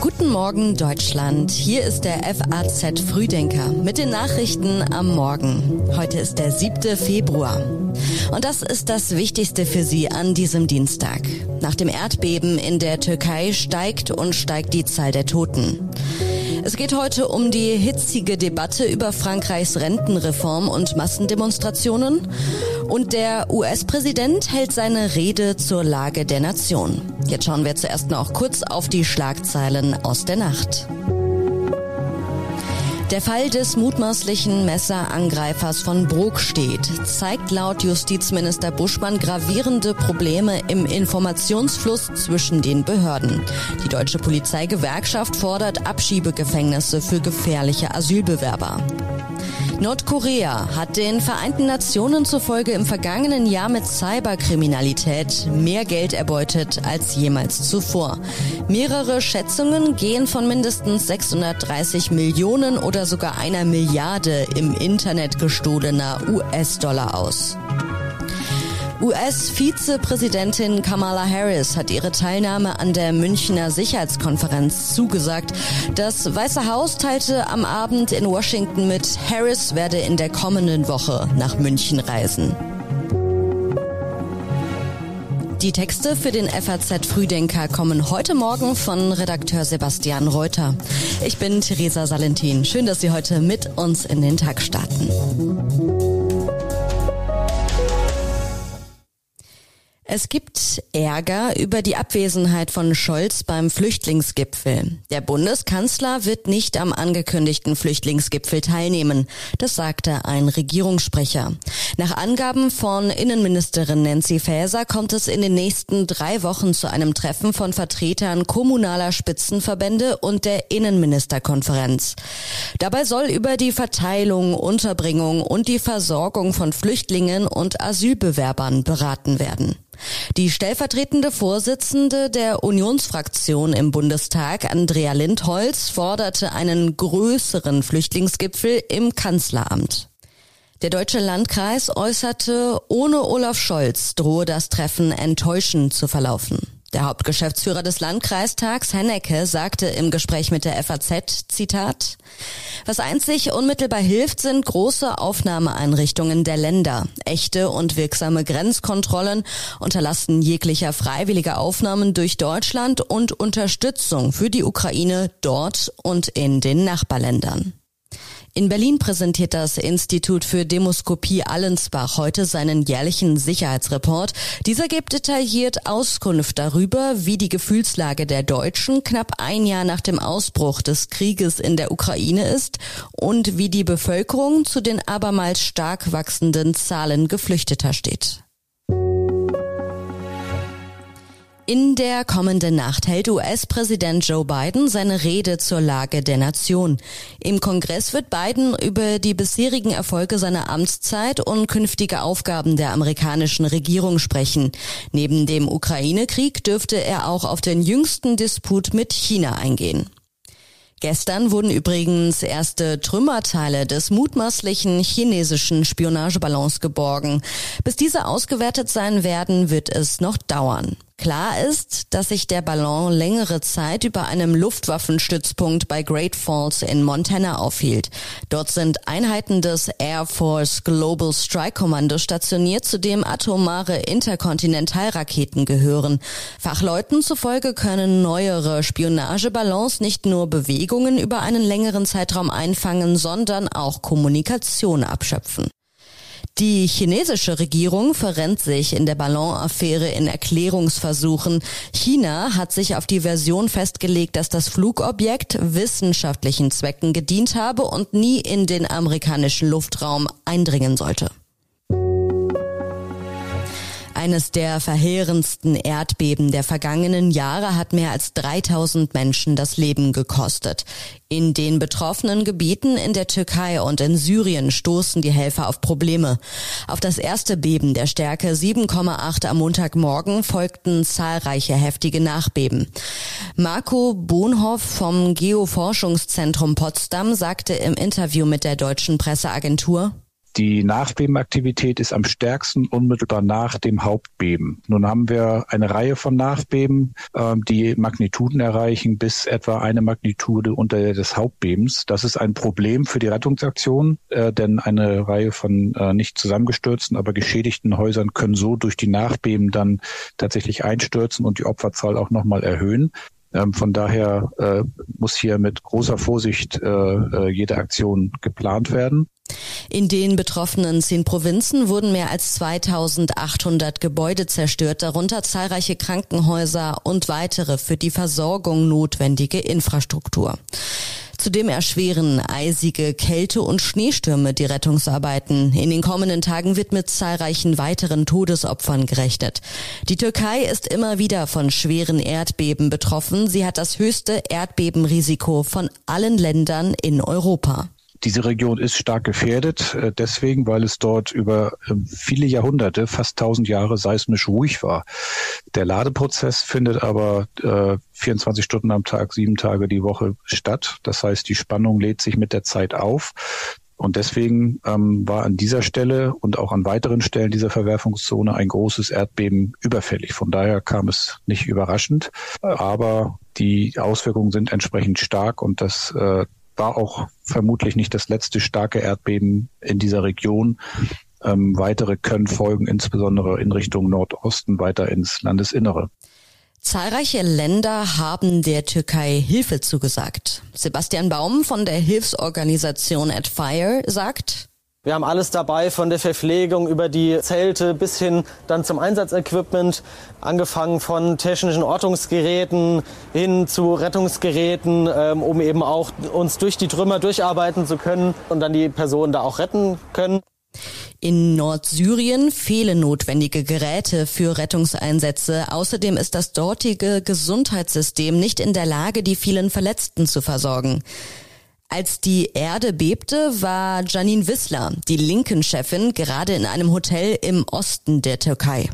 Guten Morgen Deutschland. Hier ist der FAZ Frühdenker mit den Nachrichten am Morgen. Heute ist der 7. Februar. Und das ist das Wichtigste für Sie an diesem Dienstag. Nach dem Erdbeben in der Türkei steigt und steigt die Zahl der Toten. Es geht heute um die hitzige Debatte über Frankreichs Rentenreform und Massendemonstrationen. Und der US-Präsident hält seine Rede zur Lage der Nation. Jetzt schauen wir zuerst noch kurz auf die Schlagzeilen aus der Nacht. Der Fall des mutmaßlichen Messerangreifers von Brokstedt zeigt laut Justizminister Buschmann gravierende Probleme im Informationsfluss zwischen den Behörden. Die deutsche Polizeigewerkschaft fordert Abschiebegefängnisse für gefährliche Asylbewerber. Nordkorea hat den Vereinten Nationen zufolge im vergangenen Jahr mit Cyberkriminalität mehr Geld erbeutet als jemals zuvor. Mehrere Schätzungen gehen von mindestens 630 Millionen oder sogar einer Milliarde im Internet gestohlener US-Dollar aus. US-Vizepräsidentin Kamala Harris hat ihre Teilnahme an der Münchner Sicherheitskonferenz zugesagt. Das Weiße Haus teilte am Abend in Washington mit, Harris werde in der kommenden Woche nach München reisen. Die Texte für den FAZ Frühdenker kommen heute Morgen von Redakteur Sebastian Reuter. Ich bin Theresa Salentin. Schön, dass Sie heute mit uns in den Tag starten. Es gibt Ärger über die Abwesenheit von Scholz beim Flüchtlingsgipfel. Der Bundeskanzler wird nicht am angekündigten Flüchtlingsgipfel teilnehmen. Das sagte ein Regierungssprecher. Nach Angaben von Innenministerin Nancy Faeser kommt es in den nächsten drei Wochen zu einem Treffen von Vertretern kommunaler Spitzenverbände und der Innenministerkonferenz. Dabei soll über die Verteilung, Unterbringung und die Versorgung von Flüchtlingen und Asylbewerbern beraten werden. Die stellvertretende Vorsitzende der Unionsfraktion im Bundestag, Andrea Lindholz, forderte einen größeren Flüchtlingsgipfel im Kanzleramt. Der Deutsche Landkreis äußerte, ohne Olaf Scholz drohe das Treffen enttäuschend zu verlaufen. Der Hauptgeschäftsführer des Landkreistags, Hennecke, sagte im Gespräch mit der FAZ, Zitat, was einzig unmittelbar hilft, sind große Aufnahmeeinrichtungen der Länder. Echte und wirksame Grenzkontrollen unterlassen jeglicher freiwilliger Aufnahmen durch Deutschland und Unterstützung für die Ukraine dort und in den Nachbarländern. In Berlin präsentiert das Institut für Demoskopie Allensbach heute seinen jährlichen Sicherheitsreport. Dieser gibt detailliert Auskunft darüber, wie die Gefühlslage der Deutschen knapp ein Jahr nach dem Ausbruch des Krieges in der Ukraine ist und wie die Bevölkerung zu den abermals stark wachsenden Zahlen Geflüchteter steht. In der kommenden Nacht hält US-Präsident Joe Biden seine Rede zur Lage der Nation. Im Kongress wird Biden über die bisherigen Erfolge seiner Amtszeit und künftige Aufgaben der amerikanischen Regierung sprechen. Neben dem Ukraine-Krieg dürfte er auch auf den jüngsten Disput mit China eingehen. Gestern wurden übrigens erste Trümmerteile des mutmaßlichen chinesischen Spionageballons geborgen. Bis diese ausgewertet sein werden, wird es noch dauern. Klar ist, dass sich der Ballon längere Zeit über einem Luftwaffenstützpunkt bei Great Falls in Montana aufhielt. Dort sind Einheiten des Air Force Global Strike Commando stationiert, zu dem atomare Interkontinentalraketen gehören. Fachleuten zufolge können neuere Spionageballons nicht nur Bewegungen über einen längeren Zeitraum einfangen, sondern auch Kommunikation abschöpfen. Die chinesische Regierung verrennt sich in der Ballonaffäre in Erklärungsversuchen. China hat sich auf die Version festgelegt, dass das Flugobjekt wissenschaftlichen Zwecken gedient habe und nie in den amerikanischen Luftraum eindringen sollte. Eines der verheerendsten Erdbeben der vergangenen Jahre hat mehr als 3000 Menschen das Leben gekostet. In den betroffenen Gebieten in der Türkei und in Syrien stoßen die Helfer auf Probleme. Auf das erste Beben der Stärke 7,8 am Montagmorgen folgten zahlreiche heftige Nachbeben. Marco Bohnhoff vom Geoforschungszentrum Potsdam sagte im Interview mit der deutschen Presseagentur, Die Nachbebenaktivität ist am stärksten unmittelbar nach dem Hauptbeben. Nun haben wir eine Reihe von Nachbeben, äh, die Magnituden erreichen bis etwa eine Magnitude unter der des Hauptbebens. Das ist ein Problem für die Rettungsaktion, äh, denn eine Reihe von äh, nicht zusammengestürzten, aber geschädigten Häusern können so durch die Nachbeben dann tatsächlich einstürzen und die Opferzahl auch nochmal erhöhen. Ähm, von daher äh, muss hier mit großer Vorsicht äh, äh, jede Aktion geplant werden. In den betroffenen zehn Provinzen wurden mehr als 2800 Gebäude zerstört, darunter zahlreiche Krankenhäuser und weitere für die Versorgung notwendige Infrastruktur. Zudem erschweren eisige Kälte und Schneestürme die Rettungsarbeiten. In den kommenden Tagen wird mit zahlreichen weiteren Todesopfern gerechnet. Die Türkei ist immer wieder von schweren Erdbeben betroffen. Sie hat das höchste Erdbebenrisiko von allen Ländern in Europa. Diese Region ist stark gefährdet, äh, deswegen, weil es dort über ähm, viele Jahrhunderte, fast tausend Jahre seismisch ruhig war. Der Ladeprozess findet aber 24 äh, Stunden am Tag, sieben Tage die Woche statt. Das heißt, die Spannung lädt sich mit der Zeit auf. Und deswegen ähm, war an dieser Stelle und auch an weiteren Stellen dieser Verwerfungszone ein großes Erdbeben überfällig. Von daher kam es nicht überraschend, aber die Auswirkungen sind entsprechend stark und das äh, war auch vermutlich nicht das letzte starke Erdbeben in dieser Region. Ähm, weitere können folgen, insbesondere in Richtung Nordosten, weiter ins Landesinnere. Zahlreiche Länder haben der Türkei Hilfe zugesagt. Sebastian Baum von der Hilfsorganisation At Fire sagt, wir haben alles dabei, von der Verpflegung über die Zelte bis hin dann zum Einsatzequipment, angefangen von technischen Ortungsgeräten hin zu Rettungsgeräten, ähm, um eben auch uns durch die Trümmer durcharbeiten zu können und dann die Personen da auch retten können. In Nordsyrien fehlen notwendige Geräte für Rettungseinsätze. Außerdem ist das dortige Gesundheitssystem nicht in der Lage, die vielen Verletzten zu versorgen. Als die Erde bebte, war Janine Wissler, die Linken-Chefin, gerade in einem Hotel im Osten der Türkei.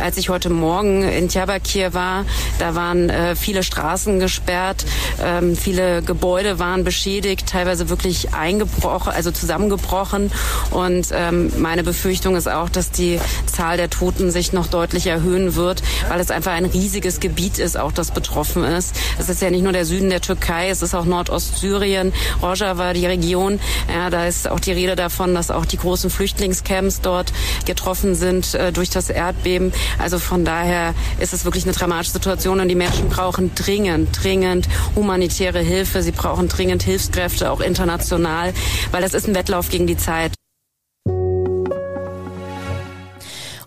Als ich heute Morgen in Diyarbakir war, da waren äh, viele Straßen gesperrt, ähm, viele Gebäude waren beschädigt, teilweise wirklich eingebrochen, also zusammengebrochen. Und ähm, meine Befürchtung ist auch, dass die Zahl der Toten sich noch deutlich erhöhen wird, weil es einfach ein riesiges Gebiet ist, auch das betroffen ist. Es ist ja nicht nur der Süden der Türkei, es ist auch Nordostsyrien, Rojava, die Region. Ja, da ist auch die Rede davon, dass auch die großen Flüchtlingscamps dort getroffen sind äh, durch das Erdbeben. Also von daher ist es wirklich eine dramatische Situation und die Menschen brauchen dringend, dringend humanitäre Hilfe. Sie brauchen dringend Hilfskräfte, auch international, weil das ist ein Wettlauf gegen die Zeit.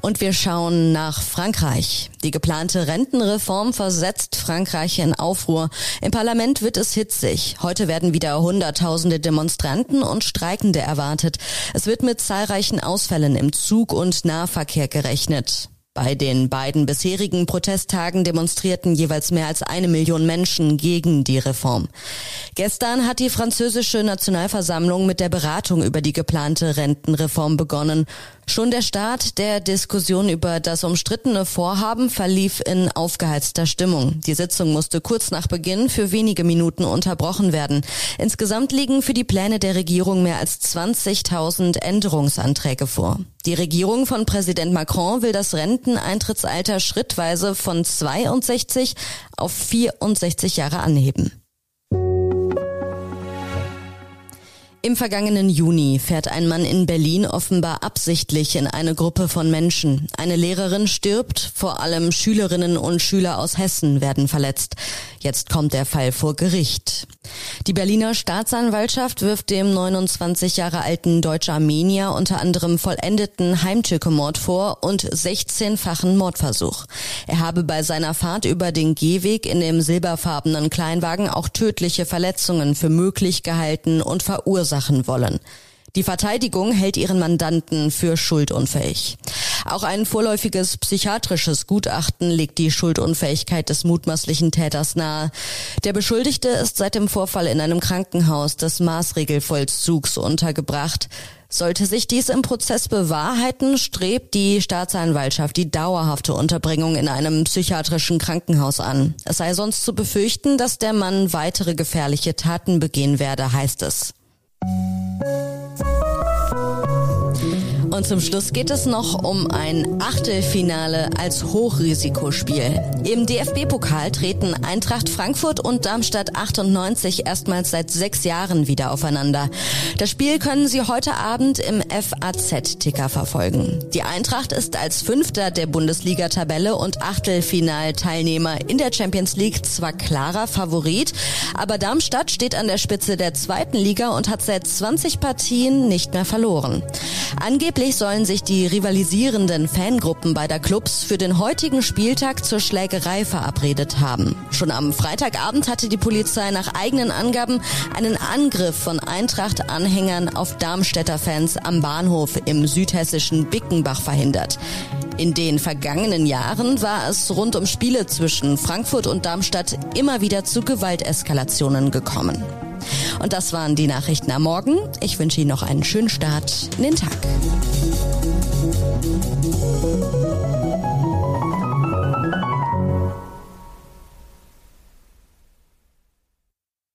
Und wir schauen nach Frankreich. Die geplante Rentenreform versetzt Frankreich in Aufruhr. Im Parlament wird es hitzig. Heute werden wieder Hunderttausende Demonstranten und Streikende erwartet. Es wird mit zahlreichen Ausfällen im Zug- und Nahverkehr gerechnet. Bei den beiden bisherigen Protesttagen demonstrierten jeweils mehr als eine Million Menschen gegen die Reform. Gestern hat die französische Nationalversammlung mit der Beratung über die geplante Rentenreform begonnen. Schon der Start der Diskussion über das umstrittene Vorhaben verlief in aufgeheizter Stimmung. Die Sitzung musste kurz nach Beginn für wenige Minuten unterbrochen werden. Insgesamt liegen für die Pläne der Regierung mehr als 20.000 Änderungsanträge vor. Die Regierung von Präsident Macron will das Renteneintrittsalter schrittweise von 62 auf 64 Jahre anheben. Im vergangenen Juni fährt ein Mann in Berlin offenbar absichtlich in eine Gruppe von Menschen. Eine Lehrerin stirbt, vor allem Schülerinnen und Schüler aus Hessen werden verletzt. Jetzt kommt der Fall vor Gericht. Die Berliner Staatsanwaltschaft wirft dem 29 Jahre alten deutschen Armenier unter anderem vollendeten Heimtückemord vor und 16-fachen Mordversuch. Er habe bei seiner Fahrt über den Gehweg in dem silberfarbenen Kleinwagen auch tödliche Verletzungen für möglich gehalten und verursachen wollen. Die Verteidigung hält ihren Mandanten für schuldunfähig. Auch ein vorläufiges psychiatrisches Gutachten legt die Schuldunfähigkeit des mutmaßlichen Täters nahe. Der Beschuldigte ist seit dem Vorfall in einem Krankenhaus des Maßregelvollzugs untergebracht. Sollte sich dies im Prozess bewahrheiten, strebt die Staatsanwaltschaft die dauerhafte Unterbringung in einem psychiatrischen Krankenhaus an. Es sei sonst zu befürchten, dass der Mann weitere gefährliche Taten begehen werde, heißt es. Und zum Schluss geht es noch um ein Achtelfinale als Hochrisikospiel. Im DFB-Pokal treten Eintracht Frankfurt und Darmstadt 98 erstmals seit sechs Jahren wieder aufeinander. Das Spiel können Sie heute Abend im FAZ-Ticker verfolgen. Die Eintracht ist als Fünfter der Bundesliga-Tabelle und Achtelfinalteilnehmer in der Champions League zwar klarer Favorit, aber Darmstadt steht an der Spitze der zweiten Liga und hat seit 20 Partien nicht mehr verloren. Angeblich sollen sich die rivalisierenden Fangruppen beider Clubs für den heutigen Spieltag zur Schlägerei verabredet haben. Schon am Freitagabend hatte die Polizei nach eigenen Angaben einen Angriff von Eintracht-Anhängern auf Darmstädter Fans am Bahnhof im südhessischen Bickenbach verhindert. In den vergangenen Jahren war es rund um Spiele zwischen Frankfurt und Darmstadt immer wieder zu Gewalteskalationen gekommen. Und das waren die Nachrichten am Morgen. Ich wünsche Ihnen noch einen schönen Start in den Tag.